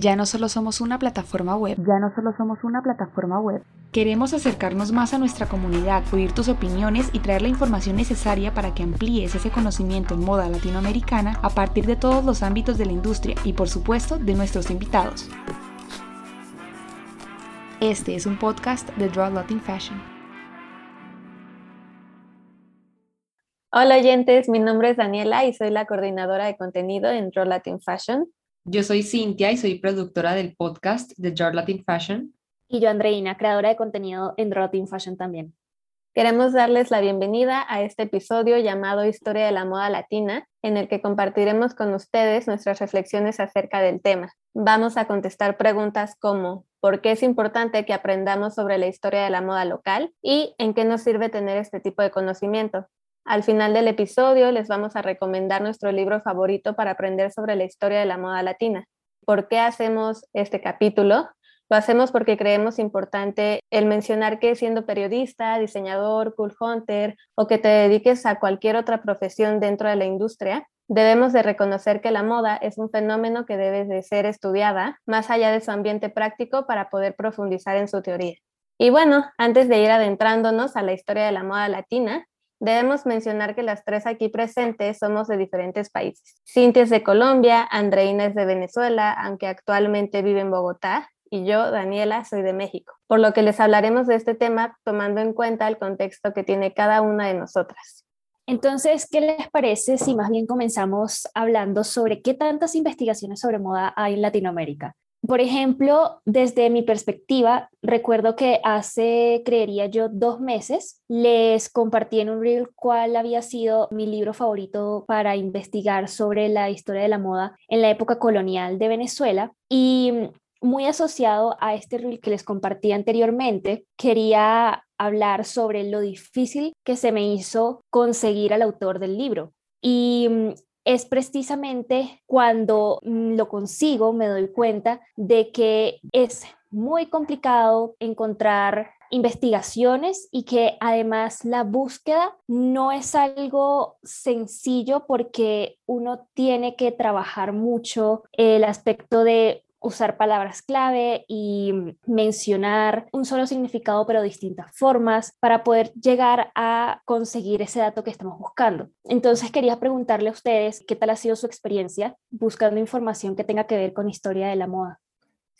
Ya no solo somos una plataforma web, ya no solo somos una plataforma web. Queremos acercarnos más a nuestra comunidad, oír tus opiniones y traer la información necesaria para que amplíes ese conocimiento en moda latinoamericana a partir de todos los ámbitos de la industria y por supuesto de nuestros invitados. Este es un podcast de Draw Latin Fashion. Hola oyentes, mi nombre es Daniela y soy la coordinadora de contenido en Draw Latin Fashion. Yo soy Cintia y soy productora del podcast de Jar Latin Fashion. Y yo, Andreina, creadora de contenido en Jar Latin Fashion también. Queremos darles la bienvenida a este episodio llamado Historia de la Moda Latina, en el que compartiremos con ustedes nuestras reflexiones acerca del tema. Vamos a contestar preguntas como ¿por qué es importante que aprendamos sobre la historia de la moda local? y ¿en qué nos sirve tener este tipo de conocimiento? Al final del episodio les vamos a recomendar nuestro libro favorito para aprender sobre la historia de la moda latina. ¿Por qué hacemos este capítulo? Lo hacemos porque creemos importante el mencionar que siendo periodista, diseñador, cool hunter o que te dediques a cualquier otra profesión dentro de la industria, debemos de reconocer que la moda es un fenómeno que debe de ser estudiada más allá de su ambiente práctico para poder profundizar en su teoría. Y bueno, antes de ir adentrándonos a la historia de la moda latina, Debemos mencionar que las tres aquí presentes somos de diferentes países. Cintia es de Colombia, Andreina es de Venezuela, aunque actualmente vive en Bogotá, y yo, Daniela, soy de México, por lo que les hablaremos de este tema tomando en cuenta el contexto que tiene cada una de nosotras. Entonces, ¿qué les parece si más bien comenzamos hablando sobre qué tantas investigaciones sobre moda hay en Latinoamérica? Por ejemplo, desde mi perspectiva, recuerdo que hace, creería yo, dos meses les compartí en un reel cuál había sido mi libro favorito para investigar sobre la historia de la moda en la época colonial de Venezuela. Y muy asociado a este reel que les compartí anteriormente, quería hablar sobre lo difícil que se me hizo conseguir al autor del libro. Y es precisamente cuando mm, lo consigo, me doy cuenta de que es muy complicado encontrar investigaciones y que además la búsqueda no es algo sencillo porque uno tiene que trabajar mucho el aspecto de usar palabras clave y mencionar un solo significado pero distintas formas para poder llegar a conseguir ese dato que estamos buscando. Entonces quería preguntarle a ustedes qué tal ha sido su experiencia buscando información que tenga que ver con historia de la moda.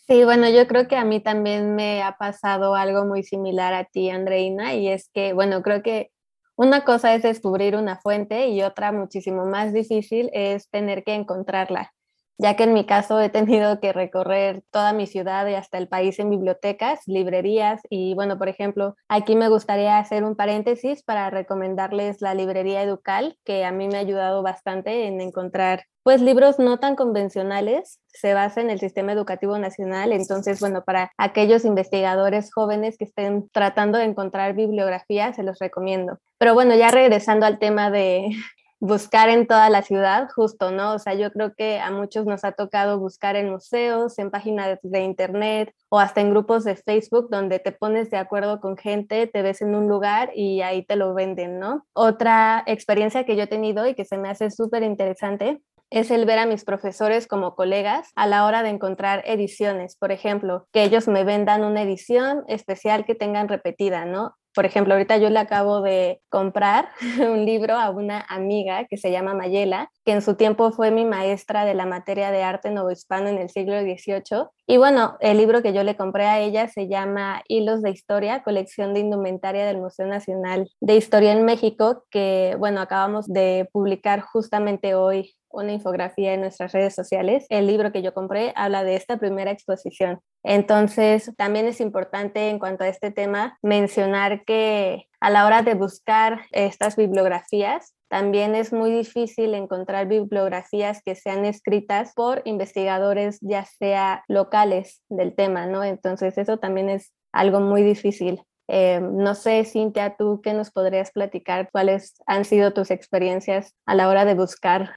Sí, bueno, yo creo que a mí también me ha pasado algo muy similar a ti, Andreina, y es que, bueno, creo que una cosa es descubrir una fuente y otra muchísimo más difícil es tener que encontrarla ya que en mi caso he tenido que recorrer toda mi ciudad y hasta el país en bibliotecas, librerías y bueno, por ejemplo, aquí me gustaría hacer un paréntesis para recomendarles la librería Educal, que a mí me ha ayudado bastante en encontrar pues libros no tan convencionales, se basa en el sistema educativo nacional, entonces bueno, para aquellos investigadores jóvenes que estén tratando de encontrar bibliografía, se los recomiendo. Pero bueno, ya regresando al tema de, buscar en toda la ciudad, justo, ¿no? O sea, yo creo que a muchos nos ha tocado buscar en museos, en páginas de internet o hasta en grupos de Facebook donde te pones de acuerdo con gente, te ves en un lugar y ahí te lo venden, ¿no? Otra experiencia que yo he tenido y que se me hace súper interesante es el ver a mis profesores como colegas a la hora de encontrar ediciones, por ejemplo, que ellos me vendan una edición especial que tengan repetida, ¿no? Por ejemplo, ahorita yo le acabo de comprar un libro a una amiga que se llama Mayela, que en su tiempo fue mi maestra de la materia de arte novohispano en el siglo XVIII. Y bueno, el libro que yo le compré a ella se llama Hilos de Historia, colección de indumentaria del Museo Nacional de Historia en México, que bueno, acabamos de publicar justamente hoy una infografía en nuestras redes sociales. El libro que yo compré habla de esta primera exposición. Entonces, también es importante en cuanto a este tema mencionar que a la hora de buscar estas bibliografías, también es muy difícil encontrar bibliografías que sean escritas por investigadores ya sea locales del tema, ¿no? Entonces, eso también es algo muy difícil. Eh, no sé, Cintia, tú qué nos podrías platicar, cuáles han sido tus experiencias a la hora de buscar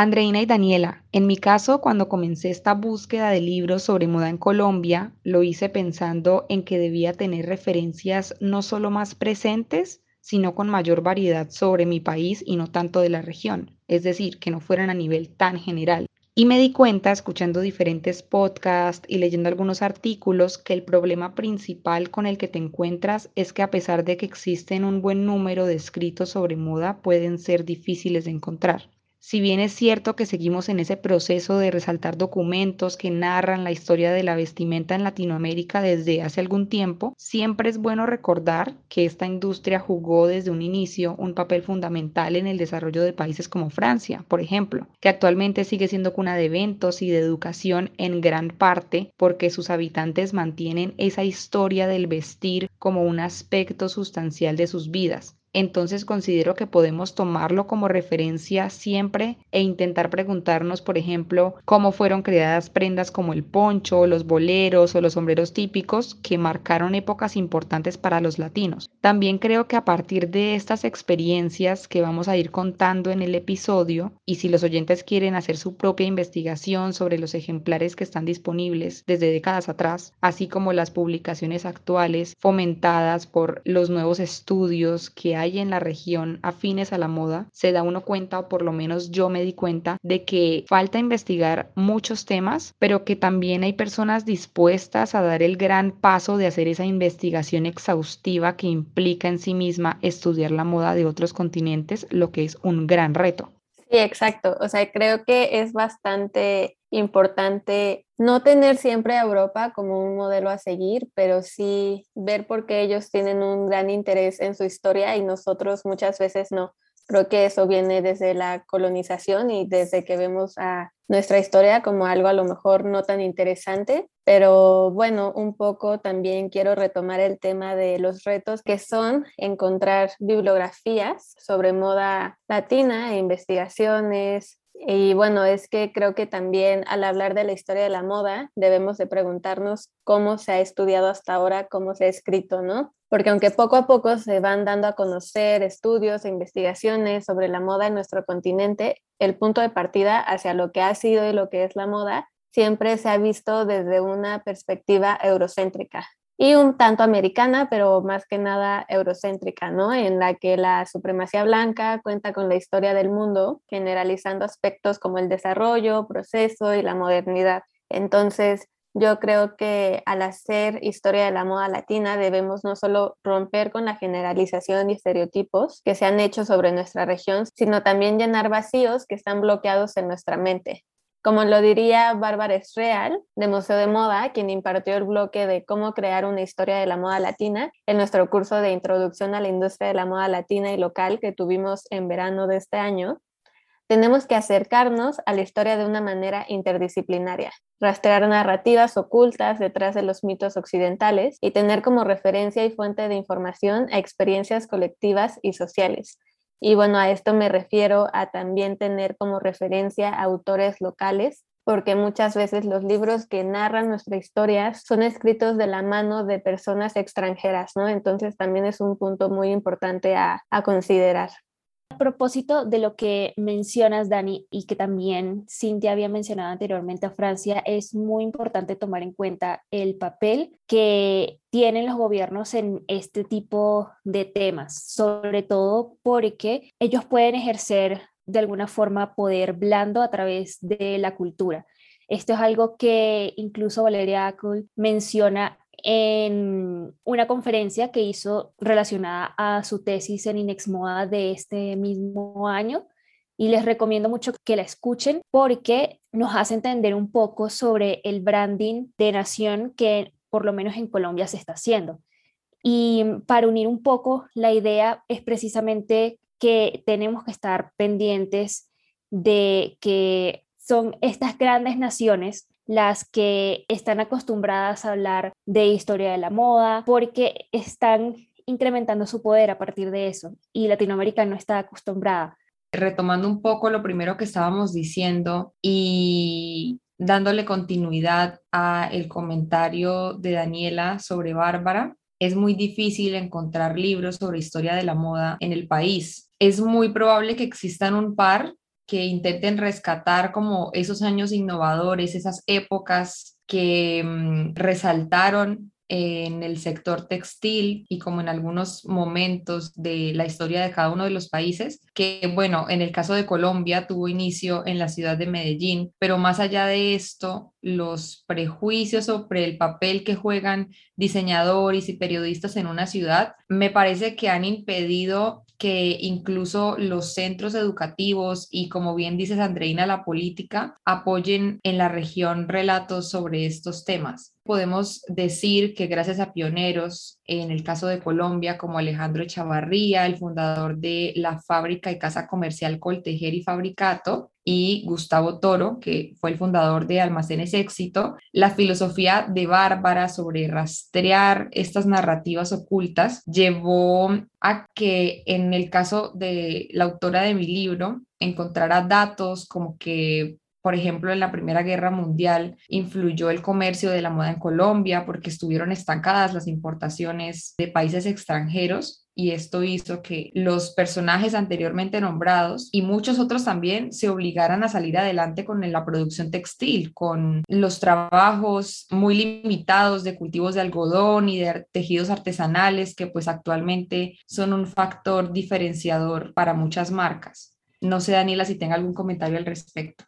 Andreina y Daniela, en mi caso, cuando comencé esta búsqueda de libros sobre moda en Colombia, lo hice pensando en que debía tener referencias no solo más presentes, sino con mayor variedad sobre mi país y no tanto de la región, es decir, que no fueran a nivel tan general. Y me di cuenta, escuchando diferentes podcasts y leyendo algunos artículos, que el problema principal con el que te encuentras es que a pesar de que existen un buen número de escritos sobre moda, pueden ser difíciles de encontrar. Si bien es cierto que seguimos en ese proceso de resaltar documentos que narran la historia de la vestimenta en Latinoamérica desde hace algún tiempo, siempre es bueno recordar que esta industria jugó desde un inicio un papel fundamental en el desarrollo de países como Francia, por ejemplo, que actualmente sigue siendo cuna de eventos y de educación en gran parte porque sus habitantes mantienen esa historia del vestir como un aspecto sustancial de sus vidas entonces considero que podemos tomarlo como referencia siempre e intentar preguntarnos, por ejemplo, cómo fueron creadas prendas como el poncho, los boleros o los sombreros típicos que marcaron épocas importantes para los latinos. También creo que a partir de estas experiencias que vamos a ir contando en el episodio, y si los oyentes quieren hacer su propia investigación sobre los ejemplares que están disponibles desde décadas atrás, así como las publicaciones actuales fomentadas por los nuevos estudios que hay en la región afines a la moda, se da uno cuenta, o por lo menos yo me di cuenta, de que falta investigar muchos temas, pero que también hay personas dispuestas a dar el gran paso de hacer esa investigación exhaustiva que implica en sí misma estudiar la moda de otros continentes, lo que es un gran reto. Sí, exacto. O sea, creo que es bastante importante no tener siempre a Europa como un modelo a seguir, pero sí ver por qué ellos tienen un gran interés en su historia y nosotros muchas veces no. Creo que eso viene desde la colonización y desde que vemos a nuestra historia como algo a lo mejor no tan interesante, pero bueno, un poco también quiero retomar el tema de los retos que son encontrar bibliografías sobre moda latina, e investigaciones, y bueno, es que creo que también al hablar de la historia de la moda debemos de preguntarnos cómo se ha estudiado hasta ahora, cómo se ha escrito, ¿no? Porque aunque poco a poco se van dando a conocer estudios e investigaciones sobre la moda en nuestro continente, el punto de partida hacia lo que ha sido y lo que es la moda siempre se ha visto desde una perspectiva eurocéntrica, y un tanto americana, pero más que nada eurocéntrica, ¿no? En la que la supremacía blanca cuenta con la historia del mundo, generalizando aspectos como el desarrollo, proceso y la modernidad. Entonces, yo creo que al hacer historia de la moda latina debemos no solo romper con la generalización y estereotipos que se han hecho sobre nuestra región, sino también llenar vacíos que están bloqueados en nuestra mente. Como lo diría Bárbara Esreal, de Museo de Moda, quien impartió el bloque de cómo crear una historia de la moda latina en nuestro curso de introducción a la industria de la moda latina y local que tuvimos en verano de este año, tenemos que acercarnos a la historia de una manera interdisciplinaria, rastrear narrativas ocultas detrás de los mitos occidentales y tener como referencia y fuente de información a experiencias colectivas y sociales, y bueno, a esto me refiero a también tener como referencia autores locales, porque muchas veces los libros que narran nuestra historia son escritos de la mano de personas extranjeras, ¿no? Entonces también es un punto muy importante a, a considerar. A propósito de lo que mencionas, Dani, y que también Cintia había mencionado anteriormente a Francia, es muy importante tomar en cuenta el papel que tienen los gobiernos en este tipo de temas, sobre todo porque ellos pueden ejercer de alguna forma poder blando a través de la cultura. Esto es algo que incluso Valeria Acul menciona en una conferencia que hizo relacionada a su tesis en Inexmoda de este mismo año y les recomiendo mucho que la escuchen porque nos hace entender un poco sobre el branding de nación que por lo menos en Colombia se está haciendo. Y para unir un poco, la idea es precisamente que tenemos que estar pendientes de que son estas grandes naciones las que están acostumbradas a hablar de historia de la moda, porque están incrementando su poder a partir de eso y Latinoamérica no está acostumbrada. Retomando un poco lo primero que estábamos diciendo y dándole continuidad a el comentario de Daniela sobre Bárbara, es muy difícil encontrar libros sobre historia de la moda en el país. Es muy probable que existan un par que intenten rescatar como esos años innovadores, esas épocas que mm, resaltaron en el sector textil y como en algunos momentos de la historia de cada uno de los países, que bueno, en el caso de Colombia tuvo inicio en la ciudad de Medellín, pero más allá de esto, los prejuicios sobre el papel que juegan diseñadores y periodistas en una ciudad, me parece que han impedido que incluso los centros educativos y, como bien dices, Andreina, la política, apoyen en la región relatos sobre estos temas. Podemos decir que gracias a pioneros, en el caso de Colombia, como Alejandro Chavarría, el fundador de la fábrica y casa comercial Coltejer y Fabricato, y Gustavo Toro, que fue el fundador de Almacenes Éxito, la filosofía de Bárbara sobre rastrear estas narrativas ocultas llevó a que en el caso de la autora de mi libro encontrara datos como que por ejemplo, en la Primera Guerra Mundial influyó el comercio de la moda en Colombia porque estuvieron estancadas las importaciones de países extranjeros y esto hizo que los personajes anteriormente nombrados y muchos otros también se obligaran a salir adelante con la producción textil, con los trabajos muy limitados de cultivos de algodón y de tejidos artesanales que pues actualmente son un factor diferenciador para muchas marcas. No sé, Daniela, si tenga algún comentario al respecto.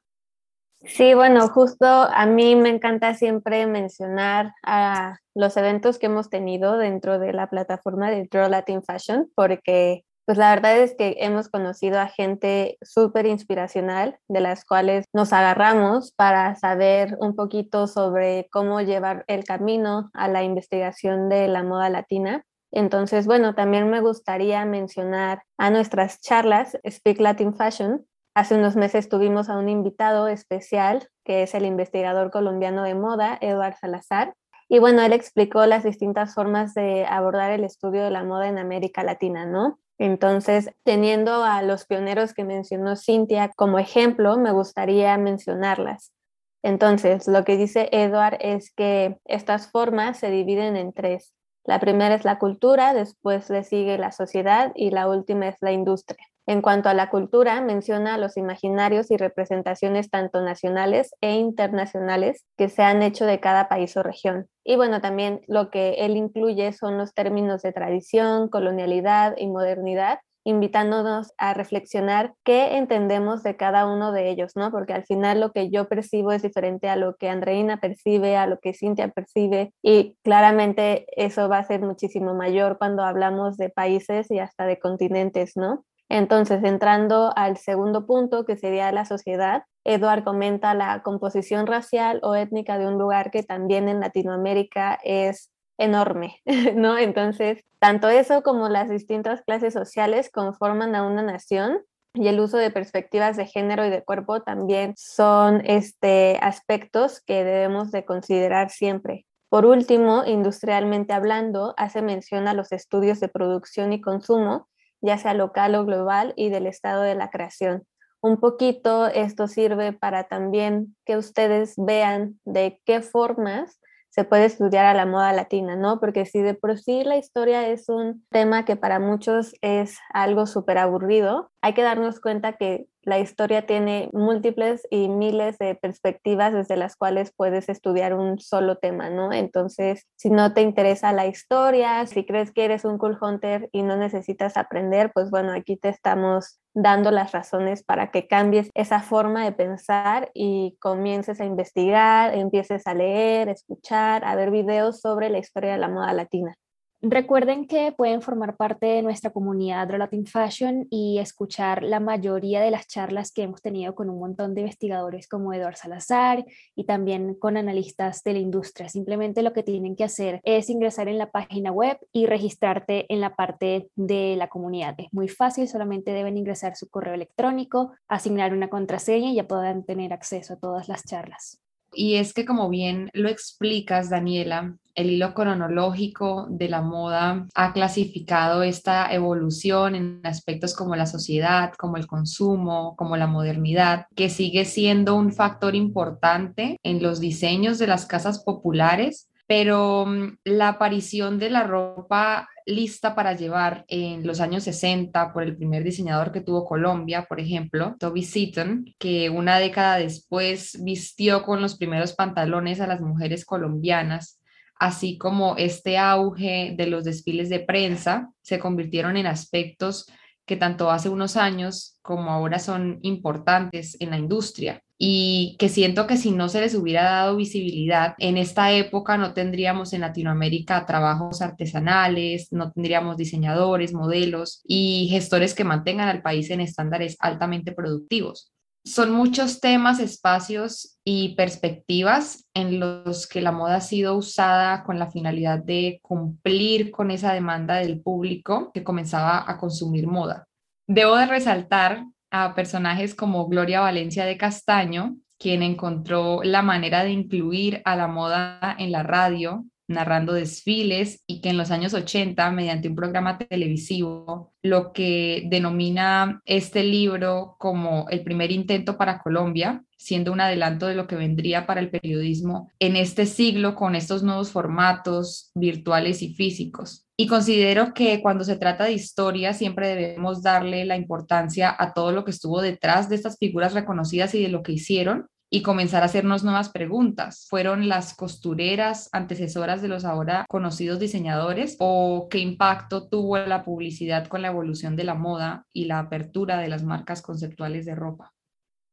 Sí, bueno, justo a mí me encanta siempre mencionar a los eventos que hemos tenido dentro de la plataforma de Draw Latin Fashion, porque pues la verdad es que hemos conocido a gente súper inspiracional, de las cuales nos agarramos para saber un poquito sobre cómo llevar el camino a la investigación de la moda latina. Entonces, bueno, también me gustaría mencionar a nuestras charlas Speak Latin Fashion, Hace unos meses tuvimos a un invitado especial, que es el investigador colombiano de moda, Eduard Salazar. Y bueno, él explicó las distintas formas de abordar el estudio de la moda en América Latina, ¿no? Entonces, teniendo a los pioneros que mencionó Cintia como ejemplo, me gustaría mencionarlas. Entonces, lo que dice Eduard es que estas formas se dividen en tres. La primera es la cultura, después le sigue la sociedad y la última es la industria. En cuanto a la cultura, menciona los imaginarios y representaciones tanto nacionales e internacionales que se han hecho de cada país o región. Y bueno, también lo que él incluye son los términos de tradición, colonialidad y modernidad, invitándonos a reflexionar qué entendemos de cada uno de ellos, ¿no? Porque al final lo que yo percibo es diferente a lo que Andreina percibe, a lo que Cintia percibe, y claramente eso va a ser muchísimo mayor cuando hablamos de países y hasta de continentes, ¿no? Entonces, entrando al segundo punto, que sería la sociedad, Eduard comenta la composición racial o étnica de un lugar que también en Latinoamérica es enorme, ¿no? Entonces, tanto eso como las distintas clases sociales conforman a una nación y el uso de perspectivas de género y de cuerpo también son este, aspectos que debemos de considerar siempre. Por último, industrialmente hablando, hace mención a los estudios de producción y consumo ya sea local o global, y del estado de la creación. Un poquito esto sirve para también que ustedes vean de qué formas se puede estudiar a la moda latina, ¿no? Porque si de por sí la historia es un tema que para muchos es algo súper aburrido, hay que darnos cuenta que la historia tiene múltiples y miles de perspectivas desde las cuales puedes estudiar un solo tema, ¿no? Entonces, si no te interesa la historia, si crees que eres un cool hunter y no necesitas aprender, pues bueno, aquí te estamos dando las razones para que cambies esa forma de pensar y comiences a investigar, empieces a leer, escuchar, a ver videos sobre la historia de la moda latina. Recuerden que pueden formar parte de nuestra comunidad Latin Fashion y escuchar la mayoría de las charlas que hemos tenido con un montón de investigadores como Eduard Salazar y también con analistas de la industria. Simplemente lo que tienen que hacer es ingresar en la página web y registrarte en la parte de la comunidad. Es muy fácil, solamente deben ingresar su correo electrónico, asignar una contraseña y ya podrán tener acceso a todas las charlas. Y es que como bien lo explicas, Daniela, el hilo cronológico de la moda ha clasificado esta evolución en aspectos como la sociedad, como el consumo, como la modernidad, que sigue siendo un factor importante en los diseños de las casas populares pero mm, la aparición de la ropa lista para llevar en los años 60 por el primer diseñador que tuvo Colombia, por ejemplo, Toby Seaton, que una década después vistió con los primeros pantalones a las mujeres colombianas, así como este auge de los desfiles de prensa, se convirtieron en aspectos que tanto hace unos años como ahora son importantes en la industria y que siento que si no se les hubiera dado visibilidad, en esta época no tendríamos en Latinoamérica trabajos artesanales, no tendríamos diseñadores, modelos y gestores que mantengan al país en estándares altamente productivos. Son muchos temas, espacios y perspectivas en los que la moda ha sido usada con la finalidad de cumplir con esa demanda del público que comenzaba a consumir moda. Debo de resaltar a personajes como Gloria Valencia de Castaño, quien encontró la manera de incluir a la moda en la radio, narrando desfiles y que en los años 80, mediante un programa televisivo, lo que denomina este libro como el primer intento para Colombia, siendo un adelanto de lo que vendría para el periodismo en este siglo con estos nuevos formatos virtuales y físicos. Y considero que cuando se trata de historia siempre debemos darle la importancia a todo lo que estuvo detrás de estas figuras reconocidas y de lo que hicieron y comenzar a hacernos nuevas preguntas. ¿Fueron las costureras antecesoras de los ahora conocidos diseñadores o qué impacto tuvo la publicidad con la evolución de la moda y la apertura de las marcas conceptuales de ropa?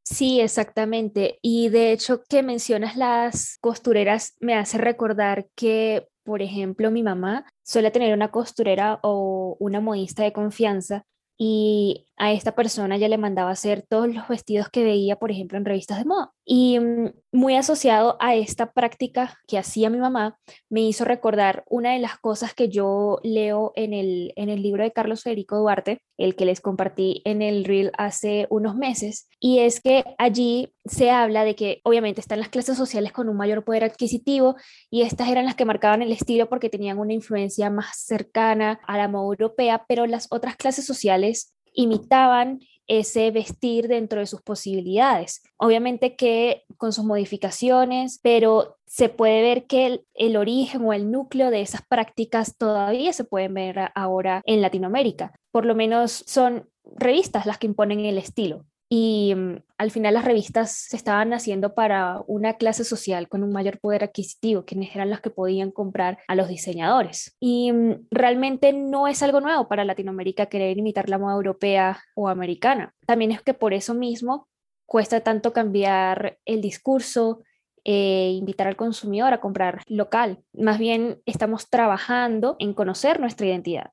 Sí, exactamente. Y de hecho que mencionas las costureras me hace recordar que, por ejemplo, mi mamá suele tener una costurera o una modista de confianza y a esta persona ya le mandaba hacer todos los vestidos que veía, por ejemplo, en revistas de moda. Y mm, muy asociado a esta práctica que hacía mi mamá, me hizo recordar una de las cosas que yo leo en el, en el libro de Carlos Federico Duarte, el que les compartí en el reel hace unos meses, y es que allí se habla de que obviamente están las clases sociales con un mayor poder adquisitivo y estas eran las que marcaban el estilo porque tenían una influencia más cercana a la moda europea, pero las otras clases sociales imitaban ese vestir dentro de sus posibilidades. Obviamente que con sus modificaciones, pero se puede ver que el, origen o el núcleo de esas prácticas todavía se pueden ver ahora en Latinoamérica. Por lo menos son revistas las que imponen el estilo y mm, al final las revistas se estaban haciendo para una clase social con un mayor poder adquisitivo, quienes eran los que podían comprar a los diseñadores. Y mm, realmente no es algo nuevo para Latinoamérica querer imitar la moda europea o americana. También es que por eso mismo cuesta tanto cambiar el discurso, e invitar al consumidor a comprar local. Más bien estamos trabajando en conocer nuestra identidad.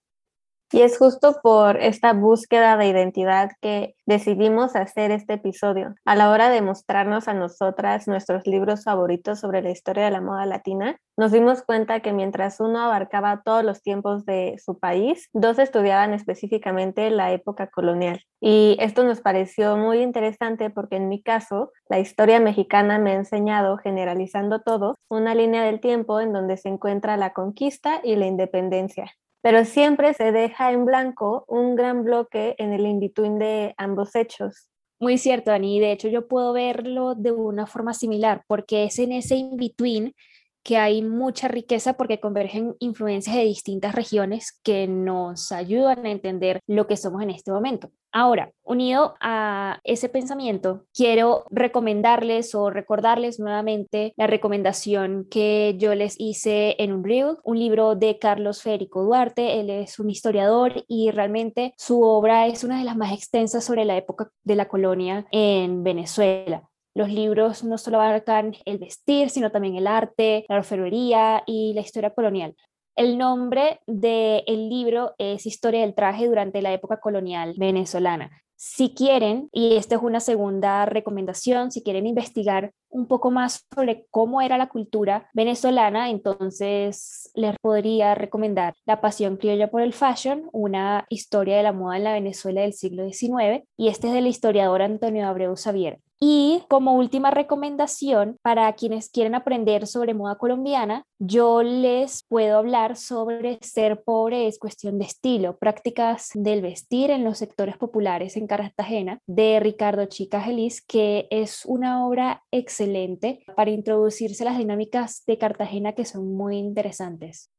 Y es justo por esta búsqueda de identidad que decidimos hacer este episodio. A la hora de mostrarnos a nosotras nuestros libros favoritos sobre la historia de la moda latina, nos dimos cuenta que mientras uno abarcaba todos los tiempos de su país, dos estudiaban específicamente la época colonial. Y esto nos pareció muy interesante porque en mi caso, la historia mexicana me ha enseñado, generalizando todo, una línea del tiempo en donde se encuentra la conquista y la independencia pero siempre se deja en blanco un gran bloque en el in-between de ambos hechos. Muy cierto, Ani. De hecho, yo puedo verlo de una forma similar, porque es en ese in-between que hay mucha riqueza porque convergen influencias de distintas regiones que nos ayudan a entender lo que somos en este momento. Ahora, unido a ese pensamiento, quiero recomendarles o recordarles nuevamente la recomendación que yo les hice en un reel, un libro de Carlos Federico Duarte. Él es un historiador y realmente su obra es una de las más extensas sobre la época de la colonia en Venezuela. Los libros no solo abarcan el vestir, sino también el arte, la orfebrería y la historia colonial. El nombre del libro es Historia del traje durante la época colonial venezolana. Si quieren, y esta es una segunda recomendación, si quieren investigar un poco más sobre cómo era la cultura venezolana, entonces les podría recomendar La Pasión Criolla por el Fashion, una historia de la moda en la Venezuela del siglo XIX, y este es del historiador Antonio Abreu Xavier. Y como última recomendación para quienes quieren aprender sobre moda colombiana, yo les puedo hablar sobre Ser pobre es cuestión de estilo, prácticas del vestir en los sectores populares en Cartagena de Ricardo Chica Gelis, que es una obra excelente para introducirse a las dinámicas de Cartagena que son muy interesantes.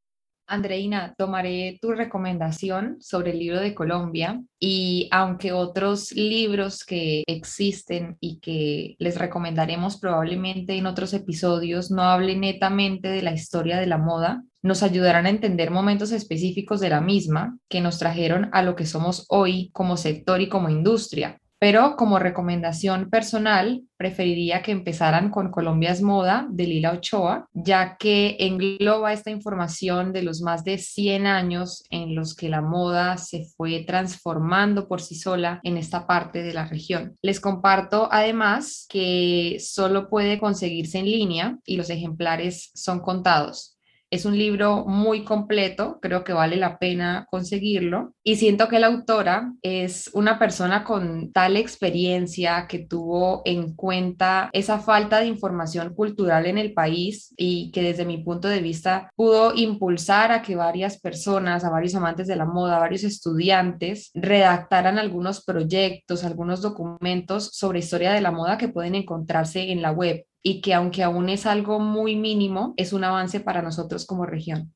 Andreina, tomaré tu recomendación sobre el libro de Colombia y aunque otros libros que existen y que les recomendaremos probablemente en otros episodios no hablen netamente de la historia de la moda, nos ayudarán a entender momentos específicos de la misma que nos trajeron a lo que somos hoy como sector y como industria. Pero como recomendación personal, preferiría que empezaran con Colombia's Moda de Lila Ochoa, ya que engloba esta información de los más de 100 años en los que la moda se fue transformando por sí sola en esta parte de la región. Les comparto además que solo puede conseguirse en línea y los ejemplares son contados. Es un libro muy completo, creo que vale la pena conseguirlo. Y siento que la autora es una persona con tal experiencia que tuvo en cuenta esa falta de información cultural en el país y que desde mi punto de vista pudo impulsar a que varias personas, a varios amantes de la moda, a varios estudiantes redactaran algunos proyectos, algunos documentos sobre historia de la moda que pueden encontrarse en la web y que aunque aún es algo muy mínimo, es un avance para nosotros como región.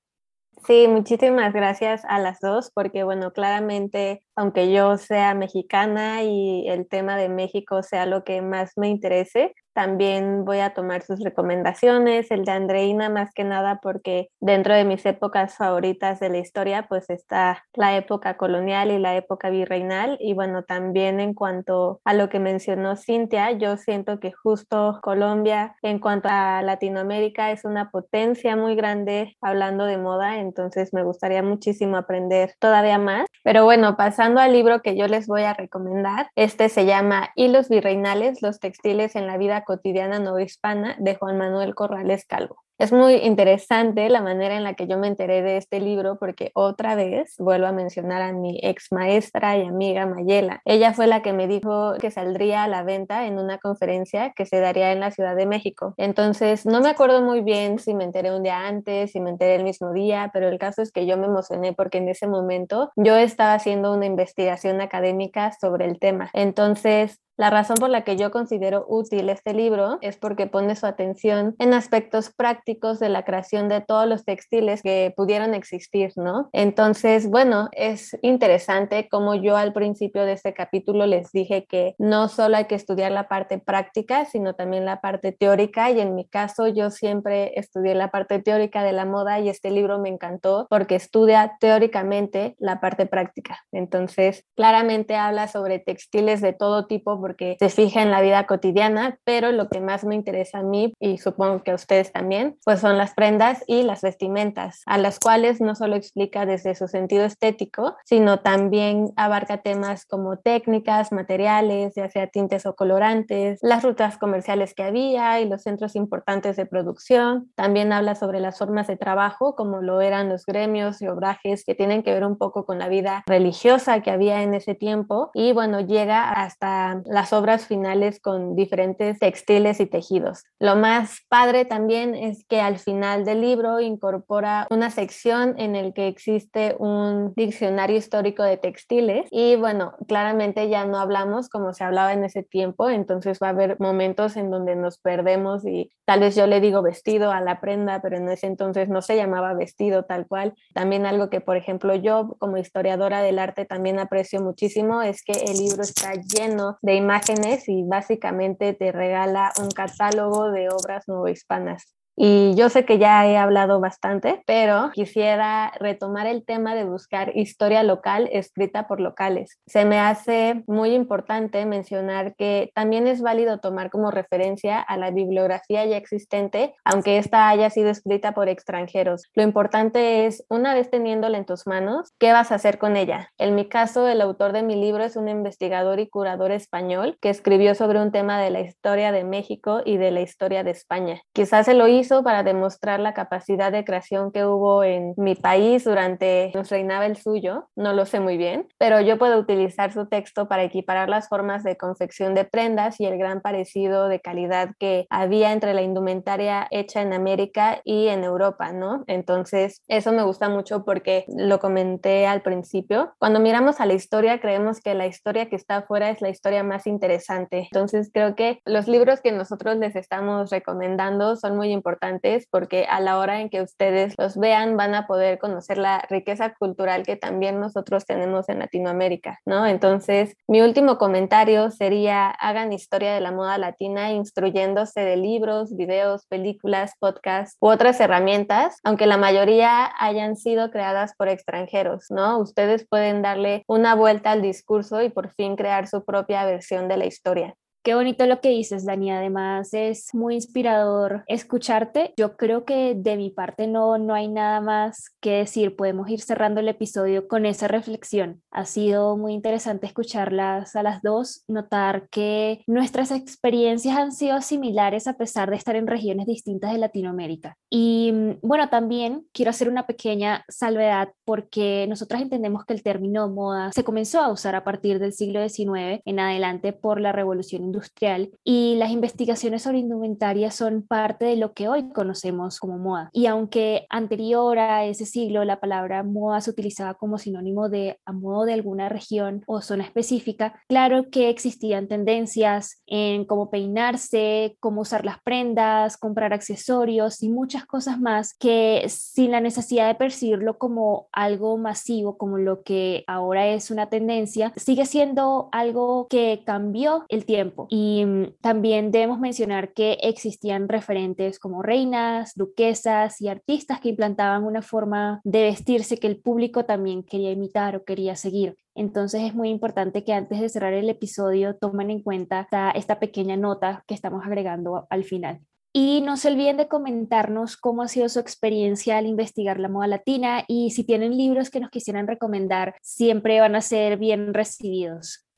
Sí, muchísimas gracias a las dos, porque bueno, claramente, aunque yo sea mexicana y el tema de México sea lo que más me interese, también voy a tomar sus recomendaciones, el de Andreina más que nada porque dentro de mis épocas favoritas de la historia pues está la época colonial y la época virreinal y bueno también en cuanto a lo que mencionó Cintia, yo siento que justo Colombia en cuanto a Latinoamérica es una potencia muy grande hablando de moda, entonces me gustaría muchísimo aprender todavía más. Pero bueno, pasando al libro que yo les voy a recomendar, este se llama Hilos virreinales, los textiles en la vida cotidiana no hispana de Juan Manuel Corrales Calvo. Es muy interesante la manera en la que yo me enteré de este libro porque otra vez vuelvo a mencionar a mi ex maestra y amiga Mayela. Ella fue la que me dijo que saldría a la venta en una conferencia que se daría en la Ciudad de México. Entonces, no me acuerdo muy bien si me enteré un día antes, si me enteré el mismo día, pero el caso es que yo me emocioné porque en ese momento yo estaba haciendo una investigación académica sobre el tema. Entonces, la razón por la que yo considero útil este libro es porque pone su atención en aspectos prácticos de la creación de todos los textiles que pudieron existir, ¿no? Entonces, bueno, es interesante como yo al principio de este capítulo les dije que no solo hay que estudiar la parte práctica, sino también la parte teórica y en mi caso yo siempre estudié la parte teórica de la moda y este libro me encantó porque estudia teóricamente la parte práctica. Entonces, claramente habla sobre textiles de todo tipo porque se fija en la vida cotidiana, pero lo que más me interesa a mí y supongo que a ustedes también, pues son las prendas y las vestimentas, a las cuales no solo explica desde su sentido estético, sino también abarca temas como técnicas, materiales, ya sea tintes o colorantes, las rutas comerciales que había y los centros importantes de producción. También habla sobre las formas de trabajo, como lo eran los gremios y obrajes que tienen que ver un poco con la vida religiosa que había en ese tiempo. Y bueno, llega hasta las obras finales con diferentes textiles y tejidos. Lo más padre también es que al final del libro incorpora una sección en el que existe un diccionario histórico de textiles y bueno, claramente ya no hablamos como se hablaba en ese tiempo, entonces va a haber momentos en donde nos perdemos y tal vez yo le digo vestido a la prenda, pero en ese entonces no se llamaba vestido tal cual. También algo que, por ejemplo, yo como historiadora del arte también aprecio muchísimo es que el libro está lleno de imágenes y básicamente te regala un catálogo de obras hispanas. Y yo sé que ya he hablado bastante, pero quisiera retomar el tema de buscar historia local escrita por locales. Se me hace muy importante mencionar que también es válido tomar como referencia a la bibliografía ya existente, aunque esta haya sido escrita por extranjeros. Lo importante es, una vez teniéndola en tus manos, ¿qué vas a hacer con ella? En mi caso, el autor de mi libro es un investigador y curador español que escribió sobre un tema de la historia de México y de la historia de España. Quizás se lo hizo para demostrar la capacidad de creación que hubo en mi país durante nos reinaba el suyo, no lo sé muy bien, pero yo puedo utilizar su texto para equiparar las formas de confección de prendas y el gran parecido de calidad que había entre la indumentaria hecha en América y en Europa, ¿no? Entonces, eso me gusta mucho porque lo comenté al principio. Cuando miramos a la historia, creemos que la historia que está afuera es la historia más interesante. Entonces, creo que los libros que nosotros les estamos recomendando son muy importantes importantes porque a la hora en que ustedes los vean van a poder conocer la riqueza cultural que también nosotros tenemos en Latinoamérica, ¿no? Entonces, mi último comentario sería, hagan historia de la moda latina instruyéndose de libros, videos, películas, podcasts u otras herramientas, aunque la mayoría hayan sido creadas por extranjeros, ¿no? Ustedes pueden darle una vuelta al discurso y por fin crear su propia versión de la historia. Qué bonito lo que dices, Dani. Además, es muy inspirador escucharte. Yo creo que de mi parte no, no hay nada más que decir. Podemos ir cerrando el episodio con esa reflexión. Ha sido muy interesante escucharlas a las dos, notar que nuestras experiencias han sido similares a pesar de estar en regiones distintas de Latinoamérica. Y mm, bueno, también quiero hacer una pequeña salvedad porque nosotras entendemos que el término moda se comenzó a usar a partir del siglo XIX en adelante por la revolución industrial y las investigaciones sobre indumentaria son parte de lo que hoy conocemos como moda. Y aunque anterior a ese siglo la palabra moda se utilizaba como sinónimo de a modo de alguna región o zona específica, claro que existían tendencias en cómo peinarse, cómo usar las prendas, comprar accesorios y muchas cosas más que sin la necesidad de percibirlo como algo masivo, como lo que ahora es una tendencia, sigue siendo algo que cambió el tiempo y mm, también debemos mencionar que existían referentes como reinas, duquesas y artistas que implantaban una forma de vestirse que el público también quería imitar o quería seguir. Entonces es muy importante que antes de cerrar el episodio tomen en cuenta esta, esta pequeña nota que estamos agregando al final. Y no se olviden de comentarnos cómo ha sido su experiencia al investigar la moda latina y si tienen libros que nos quisieran recomendar, siempre van a ser bien recibidos.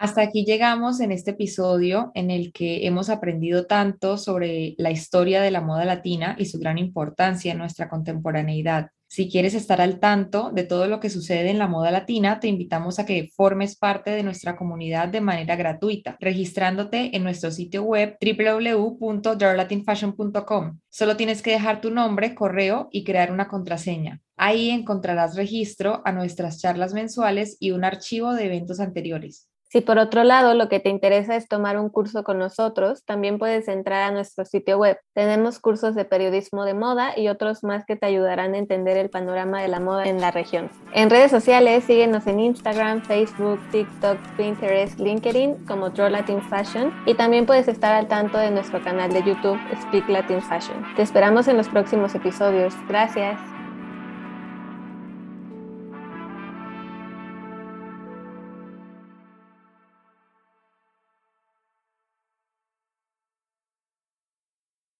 Hasta aquí llegamos en este episodio en el que hemos aprendido tanto sobre la historia de la moda latina y su gran importancia en nuestra contemporaneidad. Si quieres estar al tanto de todo lo que sucede en la moda latina, te invitamos a que formes parte de nuestra comunidad de manera gratuita, registrándote en nuestro sitio web www.darlatinfashion.com. Solo tienes que dejar tu nombre, correo y crear una contraseña. Ahí encontrarás registro a nuestras charlas mensuales y un archivo de eventos anteriores. Si por otro lado lo que te interesa es tomar un curso con nosotros, también puedes entrar a nuestro sitio web. Tenemos cursos de periodismo de moda y otros más que te ayudarán a entender el panorama de la moda en la región. En redes sociales, síguenos en Instagram, Facebook, TikTok, Pinterest, LinkedIn como Draw Latin Fashion y también puedes estar al tanto de nuestro canal de YouTube Speak Latin Fashion. Te esperamos en los próximos episodios. Gracias.